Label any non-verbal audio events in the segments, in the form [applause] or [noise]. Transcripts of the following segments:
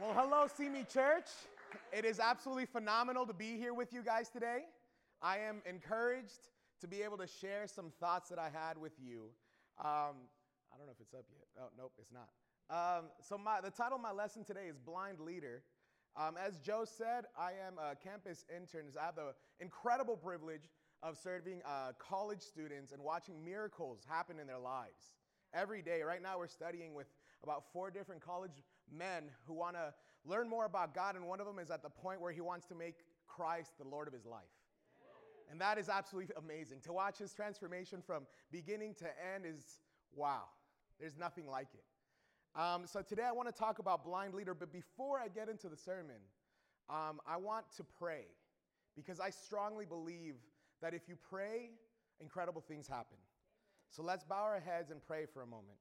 Well, hello, See Me Church. It is absolutely phenomenal to be here with you guys today. I am encouraged to be able to share some thoughts that I had with you. Um, I don't know if it's up yet. Oh, nope, it's not. Um, so, my, the title of my lesson today is Blind Leader. Um, as Joe said, I am a campus intern. I have the incredible privilege of serving uh, college students and watching miracles happen in their lives every day. Right now, we're studying with about four different college men who want to learn more about God, and one of them is at the point where he wants to make Christ the Lord of his life. And that is absolutely amazing. To watch his transformation from beginning to end is wow. There's nothing like it. Um, so today I want to talk about blind leader, but before I get into the sermon, um, I want to pray because I strongly believe that if you pray, incredible things happen. So let's bow our heads and pray for a moment.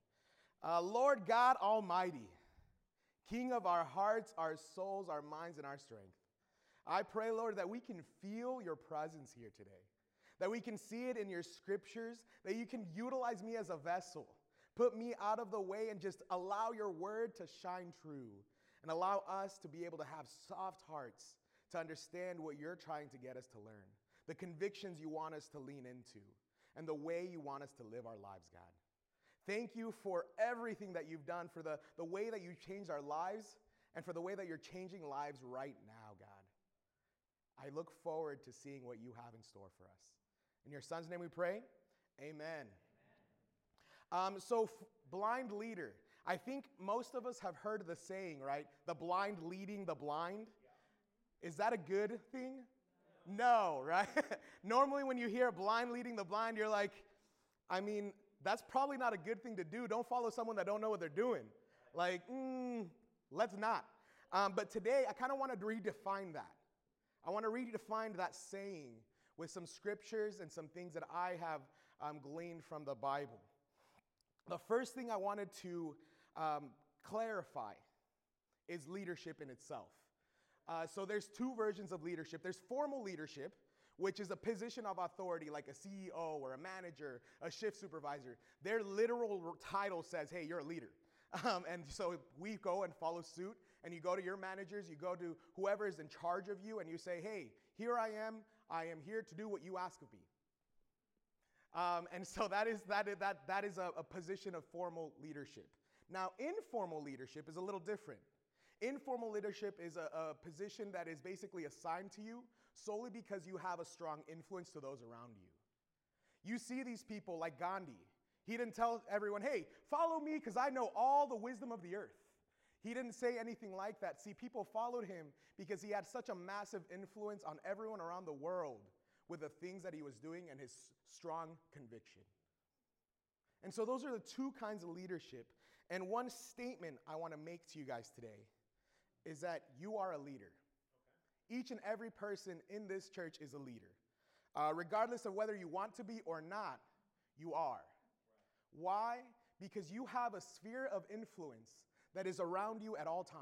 Uh, Lord God Almighty, King of our hearts, our souls, our minds, and our strength, I pray, Lord, that we can feel your presence here today, that we can see it in your scriptures, that you can utilize me as a vessel. Put me out of the way and just allow your word to shine true and allow us to be able to have soft hearts to understand what you're trying to get us to learn, the convictions you want us to lean into, and the way you want us to live our lives, God. Thank you for everything that you've done, for the, the way that you changed our lives, and for the way that you're changing lives right now, God. I look forward to seeing what you have in store for us. In your son's name we pray. Amen. Amen. Um, so, f- blind leader. I think most of us have heard the saying, right? The blind leading the blind. Yeah. Is that a good thing? No, no right? [laughs] Normally, when you hear blind leading the blind, you're like, I mean, that's probably not a good thing to do. Don't follow someone that don't know what they're doing. Like, mm, let's not. Um, but today, I kind of want to redefine that. I want to redefine that saying with some scriptures and some things that I have um, gleaned from the Bible. The first thing I wanted to um, clarify is leadership in itself. Uh, so there's two versions of leadership. There's formal leadership, which is a position of authority like a CEO or a manager, a shift supervisor. Their literal title says, hey, you're a leader. [laughs] Um, and so we go and follow suit, and you go to your managers, you go to whoever is in charge of you, and you say, hey, here I am. I am here to do what you ask of me. Um, and so that is, that is, that, that is a, a position of formal leadership. Now, informal leadership is a little different. Informal leadership is a, a, position that is basically assigned to you solely because you have a strong influence to those around you. You see these people like Gandhi. He didn't tell everyone, hey, follow me because I know all the wisdom of the earth. He didn't say anything like that. See, people followed him because he had such a massive influence on everyone around the world with the things that he was doing and his strong conviction. And so, those are the two kinds of leadership. And one statement I want to make to you guys today is that you are a leader. Each and every person in this church is a leader. Uh, regardless of whether you want to be or not, you are. Why? Because you have a sphere of influence that is around you at all times.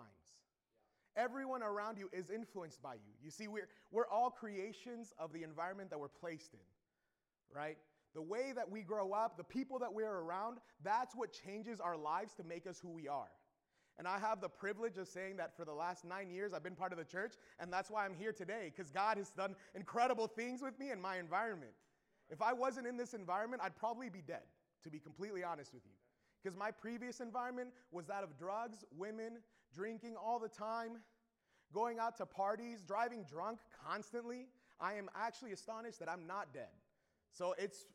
Everyone around you is influenced by you. You see, we're, we're all creations of the environment that we're placed in, right? The way that we grow up, the people that we're around, that's what changes our lives to make us who we are. And I have the privilege of saying that for the last nine years, I've been part of the church, and that's why I'm here today, because God has done incredible things with me and my environment. If I wasn't in this environment, I'd probably be dead, to be completely honest with you. Because my previous environment was that of drugs, women, drinking all the time, going out to parties, driving drunk constantly. I am actually astonished that I'm not dead. So it's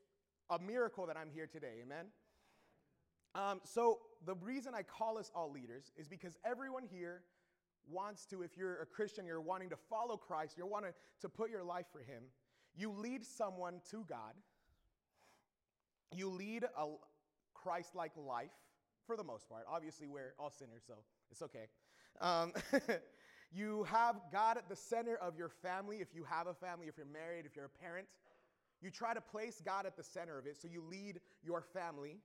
a miracle that I'm here today. Amen. Um, so the reason I call us all leaders is because everyone here wants to, if you're a Christian, you're wanting to follow Christ, you're wanting to put your life for Him, you lead someone to God. You lead a Christ like life for the most part. Obviously, we're all sinners, so it's okay. Um, [laughs] you have God at the center of your family if you have a family, if you're married, if you're a parent. You try to place God at the center of it, so you lead your family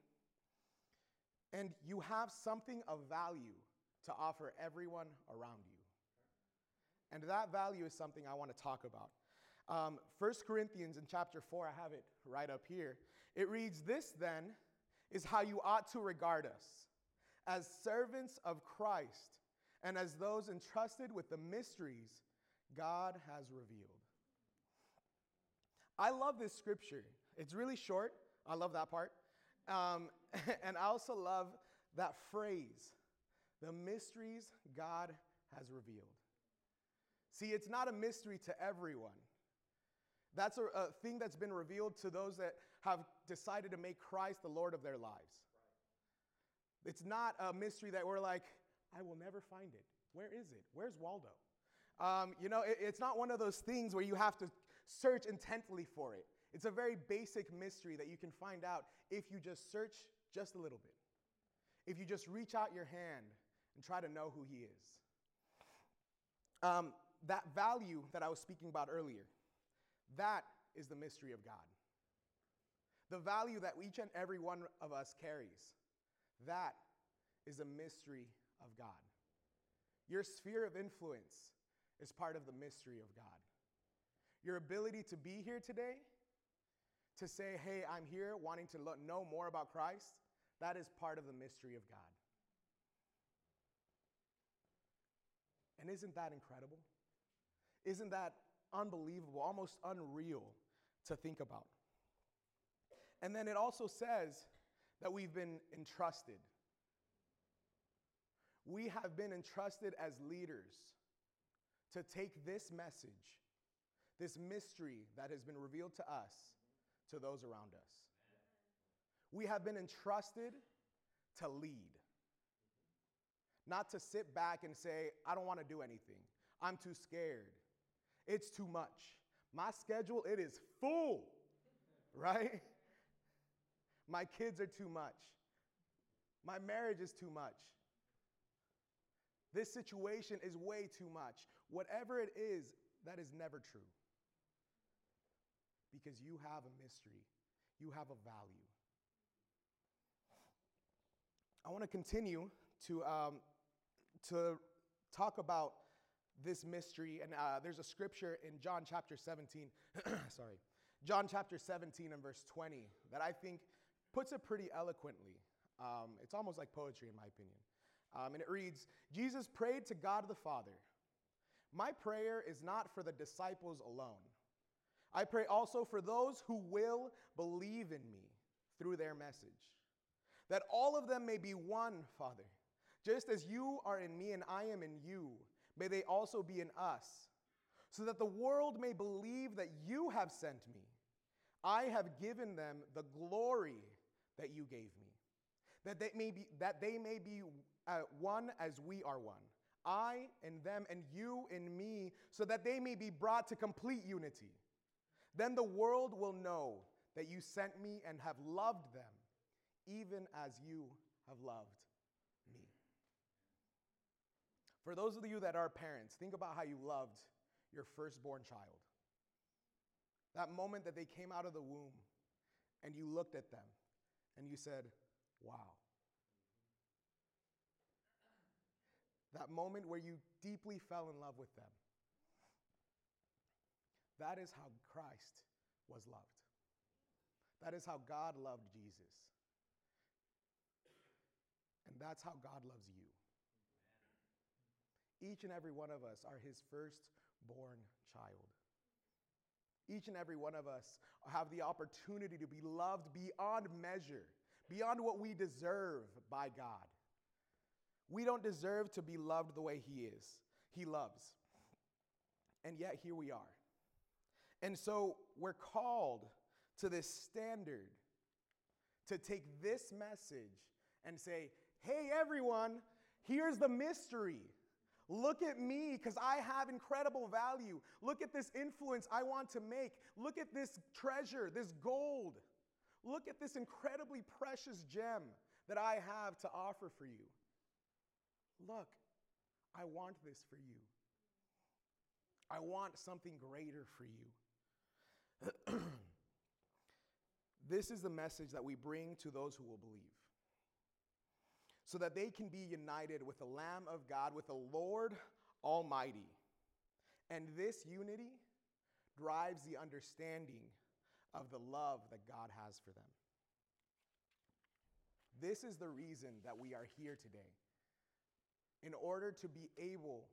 and you have something of value to offer everyone around you. And that value is something I want to talk about. Um, 1 Corinthians in chapter 4, I have it right up here. It reads, This then is how you ought to regard us as servants of Christ and as those entrusted with the mysteries God has revealed. I love this scripture. It's really short. I love that part. Um, [laughs] and I also love that phrase the mysteries God has revealed. See, it's not a mystery to everyone. That's a, a, thing that's been revealed to those that have decided to make Christ the Lord of their lives. It's not a mystery that we're like, I will never find it. Where is it? Where's Waldo? Um, you know, it, it's not one of those things where you have to search intently for it. It's a very basic mystery that you can find out if you just search just a little bit. If you just reach out your hand and try to know who He is. Um, that value that I was speaking about earlier, that is the mystery of God. The value that each and every one of us carries, that is a mystery of God. Your sphere of influence is part of the mystery of God. Your ability to be here today, to say, hey, I'm here wanting to know more about Christ, that is part of the mystery of God. And isn't that incredible? Isn't that unbelievable, almost unreal to think about? And then it also says that we've been entrusted. We have been entrusted as leaders to take this message, this mystery that has been revealed to us, to those around us. We have been entrusted to lead, not to sit back and say, I don't want to do anything. I'm too scared. It's too much. My schedule, it is full, [laughs] right? My kids are too much. My marriage is too much. This situation is way too much. Whatever it is, that is never true. Because you have a mystery, you have a value. I want to continue to, um, to talk about this mystery, and uh, there's a scripture in John chapter 17, [clears throat] sorry, John chapter 17 and verse 20 that I think puts it pretty eloquently. Um, it's almost like poetry, in my opinion. Um, and it reads Jesus prayed to God the Father. My prayer is not for the disciples alone. I pray also for those who will believe in me through their message, that all of them may be one, Father. Just as you are in me and I am in you, may they also be in us, so that the world may believe that you have sent me. I have given them the glory that you gave me, that they may be, that they may be uh, one as we are one. I and them and you and me, so that they may be brought to complete unity. Then the world will know that you sent me and have loved them, even as you have loved me. For those of you that are parents, think about how you loved your firstborn child. That moment that they came out of the womb and you looked at them and you said, Wow. That moment where you deeply fell in love with them. That is how Christ was loved. That is how God loved Jesus. And that's how God loves you. Each and every one of us are his firstborn child. Each and every one of us have the opportunity to be loved beyond measure, beyond what we deserve by God. We don't deserve to be loved the way He is. He loves. And yet, here we are. And so, we're called to this standard to take this message and say, hey, everyone, here's the mystery. Look at me because I have incredible value. Look at this influence I want to make. Look at this treasure, this gold. Look at this incredibly precious gem that I have to offer for you. Look, I want this for you. I want something greater for you. [clears throat] this is the message that we bring to those who will believe. So that they can be united with the Lamb of God, with the Lord Almighty. And this unity drives the understanding of the love that God has for them. This is the reason that we are here today. in order to be able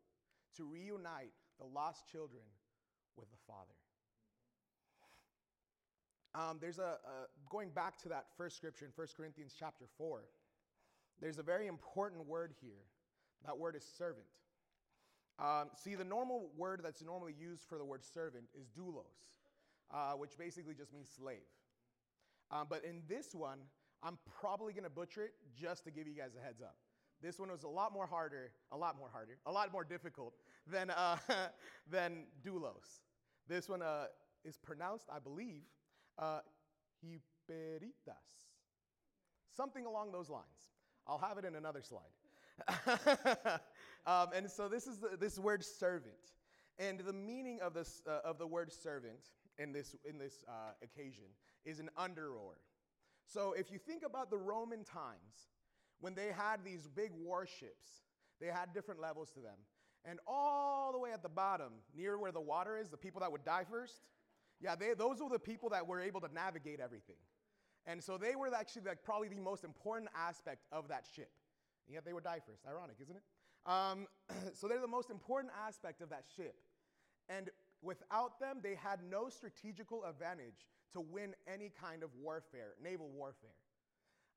to reunite the lost children with the Father. Um, there's a, a, going back to that first scripture in 1 Corinthians chapter 4, there's a very important word here. That word is servant. Um, see, the normal word that's normally used for the word servant is doulos, uh, which basically just means slave. Um, but in this one, I'm probably going to butcher it just to give you guys a heads up. This one was a lot more harder, a lot more harder, a lot more difficult than, uh, [laughs] than doulos. This one uh, is pronounced, I believe, uh, hyperitas. Something along those lines. I'll have it in another slide. [laughs] um, and so this is the, this word servant. And the meaning of, this, uh, of the word servant in this, in this uh, occasion is an underoar. So if you think about the Roman times, when they had these big warships, they had different levels to them. And all the way at the bottom, near where the water is, the people that would die first, yeah, they, those were the people that were able to navigate everything. And so they were actually like probably the most important aspect of that ship. And yet they would die first. Ironic, isn't it? Um, [clears throat] so they're the most important aspect of that ship. And without them, they had no strategical advantage to win any kind of warfare, naval warfare.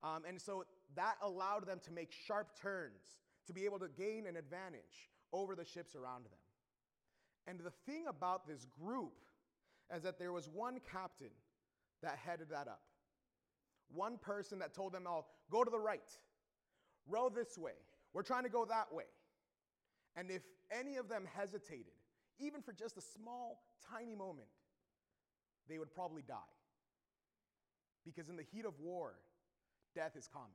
Um, and so that allowed them to make sharp turns to be able to gain an advantage over the ships around them. And the thing about this group is that there was one captain that headed that up. One person that told them all, go to the right, row this way, we're trying to go that way. And if any of them hesitated, even for just a small, tiny moment, they would probably die. Because in the heat of war, death is common.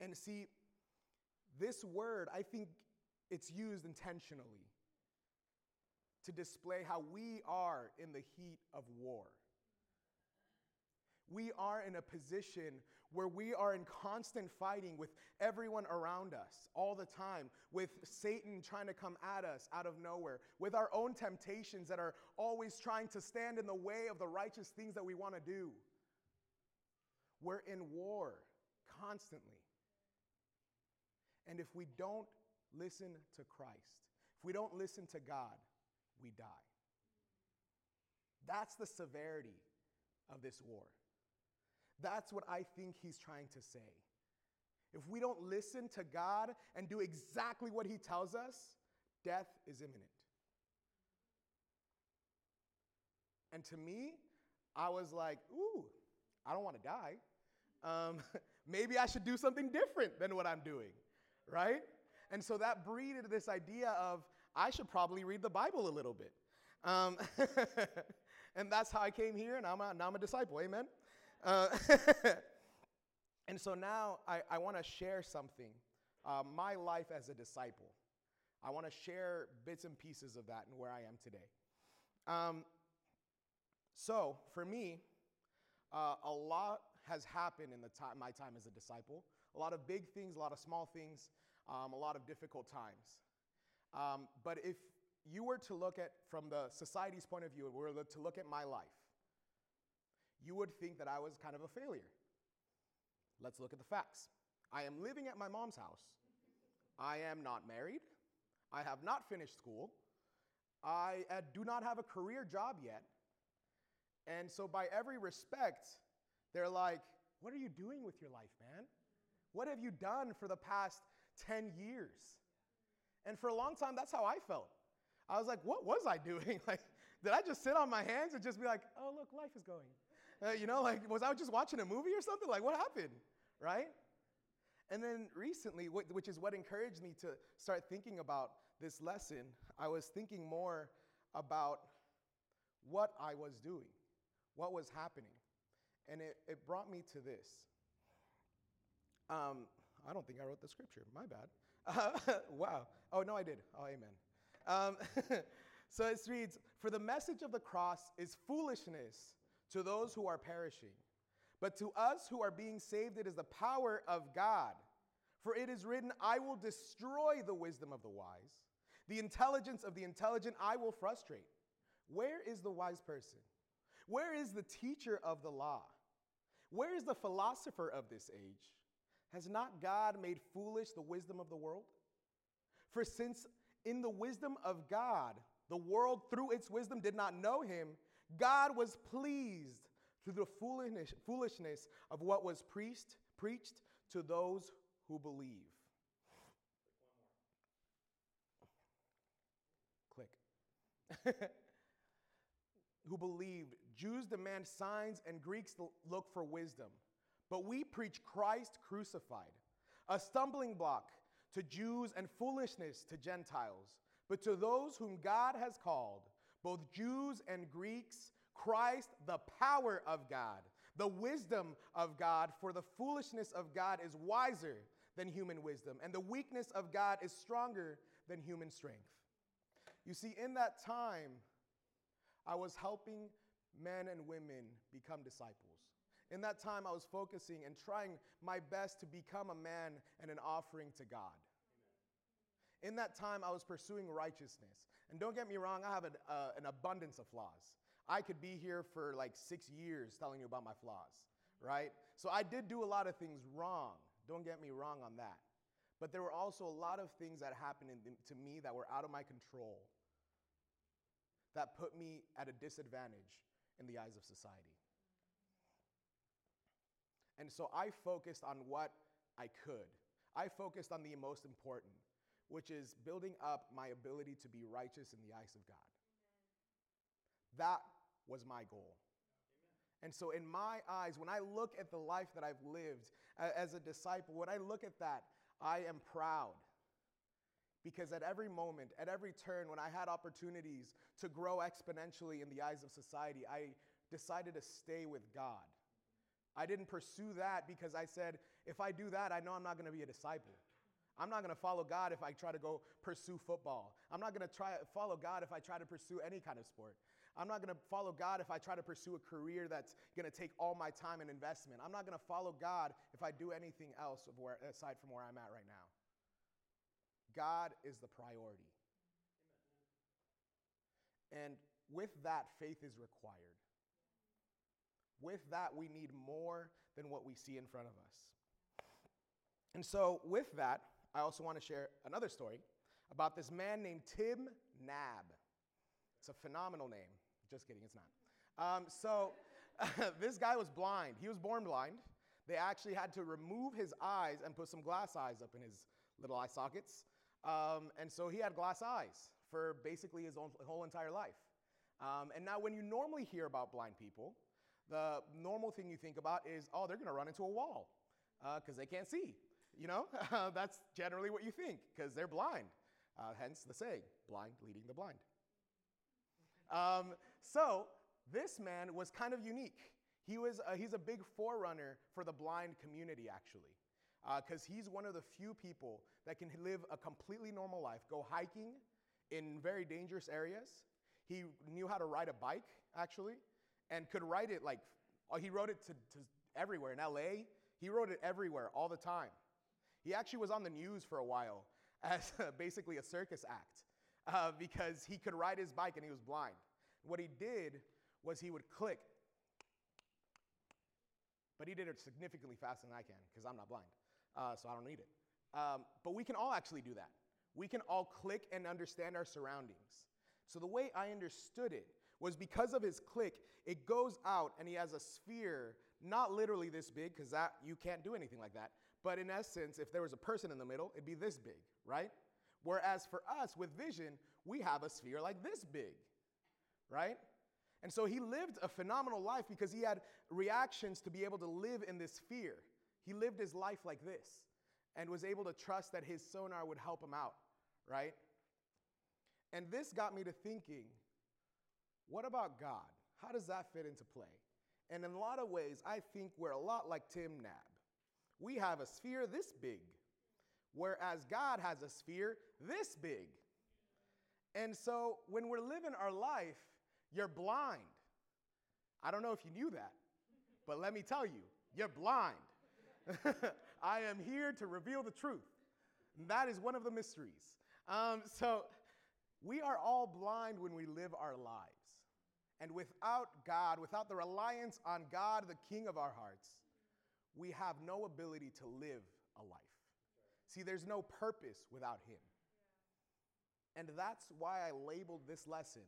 And see, this word, I think it's used intentionally to display how we are in the heat of war. We are in a position where we are in constant fighting with everyone around us all the time, with Satan trying to come at us out of nowhere, with our own temptations that are always trying to stand in the way of the righteous things that we want to do. We're in war constantly. And if we don't listen to Christ, if we don't listen to God, we die. That's the severity of this war. That's what I think he's trying to say. If we don't listen to God and do exactly what he tells us, death is imminent. And to me, I was like, ooh, I don't want to die. Um, [laughs] maybe I should do something different than what I'm doing, right? And so that breeded this idea of I should probably read the Bible a little bit. Um, [laughs] and that's how I came here, and I'm a, now I'm a disciple. Amen. Uh, [laughs] and so now I, I want to share something uh, my life as a disciple. I want to share bits and pieces of that and where I am today. Um, so, for me, uh, a lot has happened in the time, my time as a disciple. A lot of big things, a lot of small things, um, a lot of difficult times. Um, but if you were to look at, from the society's point of view, we were to look at my life, you would think that I was kind of a failure. Let's look at the facts. I am living at my mom's house. I am not married. I have not finished school. I uh, do not have a career job yet. And so, by every respect, they're like, What are you doing with your life, man? What have you done for the past 10 years? And for a long time, that's how I felt. I was like, What was I doing? [laughs] like, did I just sit on my hands and just be like, Oh, look, life is going? Uh, you know, like, was I just watching a movie or something? Like, what happened? Right? And then recently, which is what encouraged me to start thinking about this lesson, I was thinking more about what I was doing, what was happening. And it, it brought me to this. Um, I don't think I wrote the scripture. My bad. Uh, [laughs] wow. Oh, no, I did. Oh, amen. Um, [laughs] so it reads For the message of the cross is foolishness to those who are perishing. But to us who are being saved, it is the power of God. For it is written, I will destroy the wisdom of the wise, the intelligence of the intelligent I will frustrate. Where is the wise person? Where is the teacher of the law? Where is the philosopher of this age? Has not God made foolish the wisdom of the world? For since in the wisdom of God, the world through its wisdom did not know him, God was pleased through the foolishness of what was preached, preached to those who believe. Click. [laughs] who believed. Jews demand signs and Greeks look for wisdom. But we preach Christ crucified, a stumbling block to Jews and foolishness to Gentiles. But to those whom God has called, both Jews and Greeks, Christ, the power of God, the wisdom of God, for the foolishness of God is wiser than human wisdom, and the weakness of God is stronger than human strength. You see, in that time, I was helping men and women become disciples. In that time, I was focusing and trying my best to become a man and an offering to God. In that time, I was pursuing righteousness. And don't get me wrong, I have an, uh, an abundance of flaws. I could be here for like six years telling you about my flaws, right? So I did do a lot of things wrong. Don't get me wrong on that. But there were also a lot of things that happened in, to me that were out of my control that put me at a disadvantage in the eyes of society. And so I focused on what I could. I focused on the most important, which is building up my ability to be righteous in the eyes of God. That was my goal. And so, in my eyes, when I look at the life that I've lived as a disciple, when I look at that, I am proud. Because at every moment, at every turn, when I had opportunities to grow exponentially in the eyes of society, I decided to stay with God. I didn't pursue that because I said, if I do that, I know I'm not going to be a disciple. I'm not going to follow God if I try to go pursue football. I'm not going to try follow God if I try to pursue any kind of sport. I'm not going to follow God if I try to pursue a career that's going to take all my time and investment. I'm not going to follow God if I do anything else where, aside from where I'm at right now. God is the priority. And with that, faith is required. With that, we need more than what we see in front of us. And so, with that, I also want to share another story about this man named Tim Nab. It's a phenomenal name. Just kidding, it's not. Um, so, [laughs] this guy was blind. He was born blind. They actually had to remove his eyes and put some glass eyes up in his little eye sockets. Um, and so he had glass eyes for basically his own, whole entire life. Um, and now, when you normally hear about blind people, the normal thing you think about is, oh, they're going to run into a wall because uh, they can't see. You know, [laughs] that's generally what you think because they're blind. Uh, hence the saying, blind leading the blind. Um, so this man was kind of unique. He was, uh, he's a big forerunner for the blind community, actually, because uh, he's one of the few people that can live a completely normal life, go hiking in very dangerous areas. He knew how to ride a bike, actually and could write it like, oh, he wrote it to, to everywhere. In LA, he wrote it everywhere all the time. He actually was on the news for a while [laughs] as basically a circus act uh, because he could ride his bike and he was blind. What he did was he would click, but he did it significantly faster than I can because I'm not blind, uh, so I don't need it. Um, but we can all actually do that. We can all click and understand our surroundings. So the way I understood it was because of his click, it goes out and he has a sphere, not literally this big, because that you can't do anything like that. But in essence, if there was a person in the middle, it'd be this big, right? Whereas for us with vision, we have a sphere like this big, right? And so he lived a phenomenal life because he had reactions to be able to live in this sphere. He lived his life like this and was able to trust that his sonar would help him out, right? And this got me to thinking what about God? How does that fit into play? And in a lot of ways, I think we're a lot like Tim Nab. We have a sphere this big, whereas God has a sphere this big. And so when we're living our life, you're blind. I don't know if you knew that, but let me tell you, you're blind. [laughs] I am here to reveal the truth. And that is one of the mysteries. Um, so we are all blind when we live our lives. And without God, without the reliance on God, the King of our hearts, we have no ability to live a life. See, there's no purpose without Him. And that's why I labeled this lesson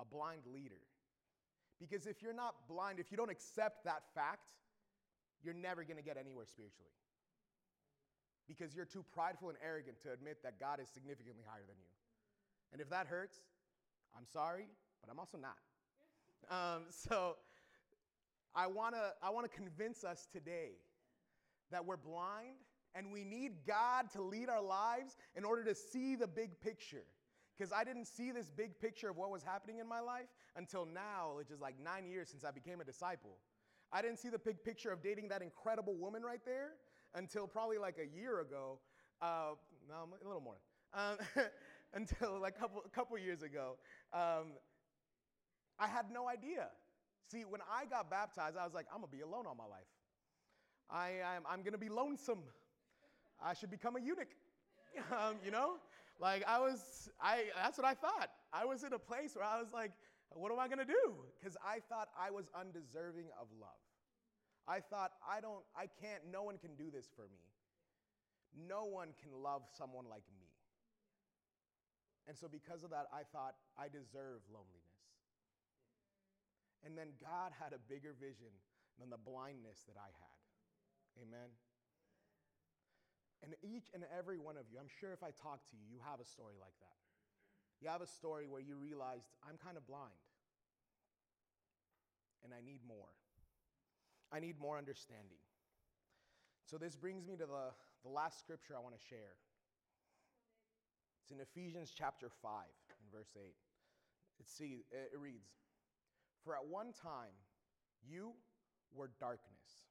a blind leader. Because if you're not blind, if you don't accept that fact, you're never going to get anywhere spiritually. Because you're too prideful and arrogant to admit that God is significantly higher than you. And if that hurts, I'm sorry, but I'm also not. Um, so I want to I want to convince us today that we're blind and we need God to lead our lives in order to see the big picture. Because I didn't see this big picture of what was happening in my life until now, which is like nine years since I became a disciple. I didn't see the big picture of dating that incredible woman right there until probably like a year ago. Uh, no, a little more. Um, [laughs] until like a couple, a couple years ago. Um, I had no idea. See, when I got baptized, I was like, I'm gonna be alone all my life. I, I'm, I'm gonna be lonesome. I should become a eunuch. [laughs] um, you know? Like I was, I that's what I thought. I was in a place where I was like, what am I gonna do? Because I thought I was undeserving of love. I thought I don't, I can't, no one can do this for me. No one can love someone like me. And so because of that, I thought I deserve loneliness. And then God had a bigger vision than the blindness that I had. Amen. And each and every one of you, I'm sure if I talk to you, you have a story like that. You have a story where you realized, I'm kind of blind. And I need more. I need more understanding. So, this brings me to the, the last scripture I want to share. It's in Ephesians chapter 5, in verse 8. It, see, it reads For at one time you were darkness,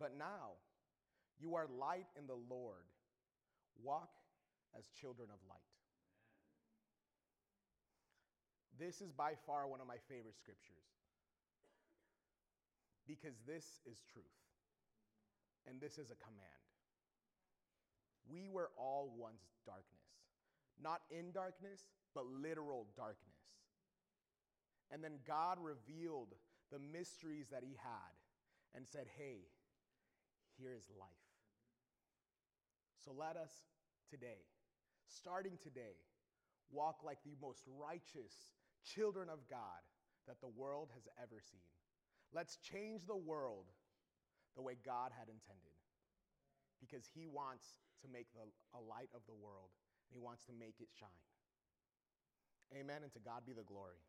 but now you are light in the Lord. Walk as children of light. This is by far one of my favorite scriptures because this is truth and this is a command. We were all once darkness, not in darkness, but literal darkness. And then God revealed the mysteries that He had and said, Hey, here is life. So let us today, starting today, walk like the most righteous children of God that the world has ever seen. Let's change the world the way God had intended because He wants to make the, a light of the world and He wants to make it shine. Amen, and to God be the glory.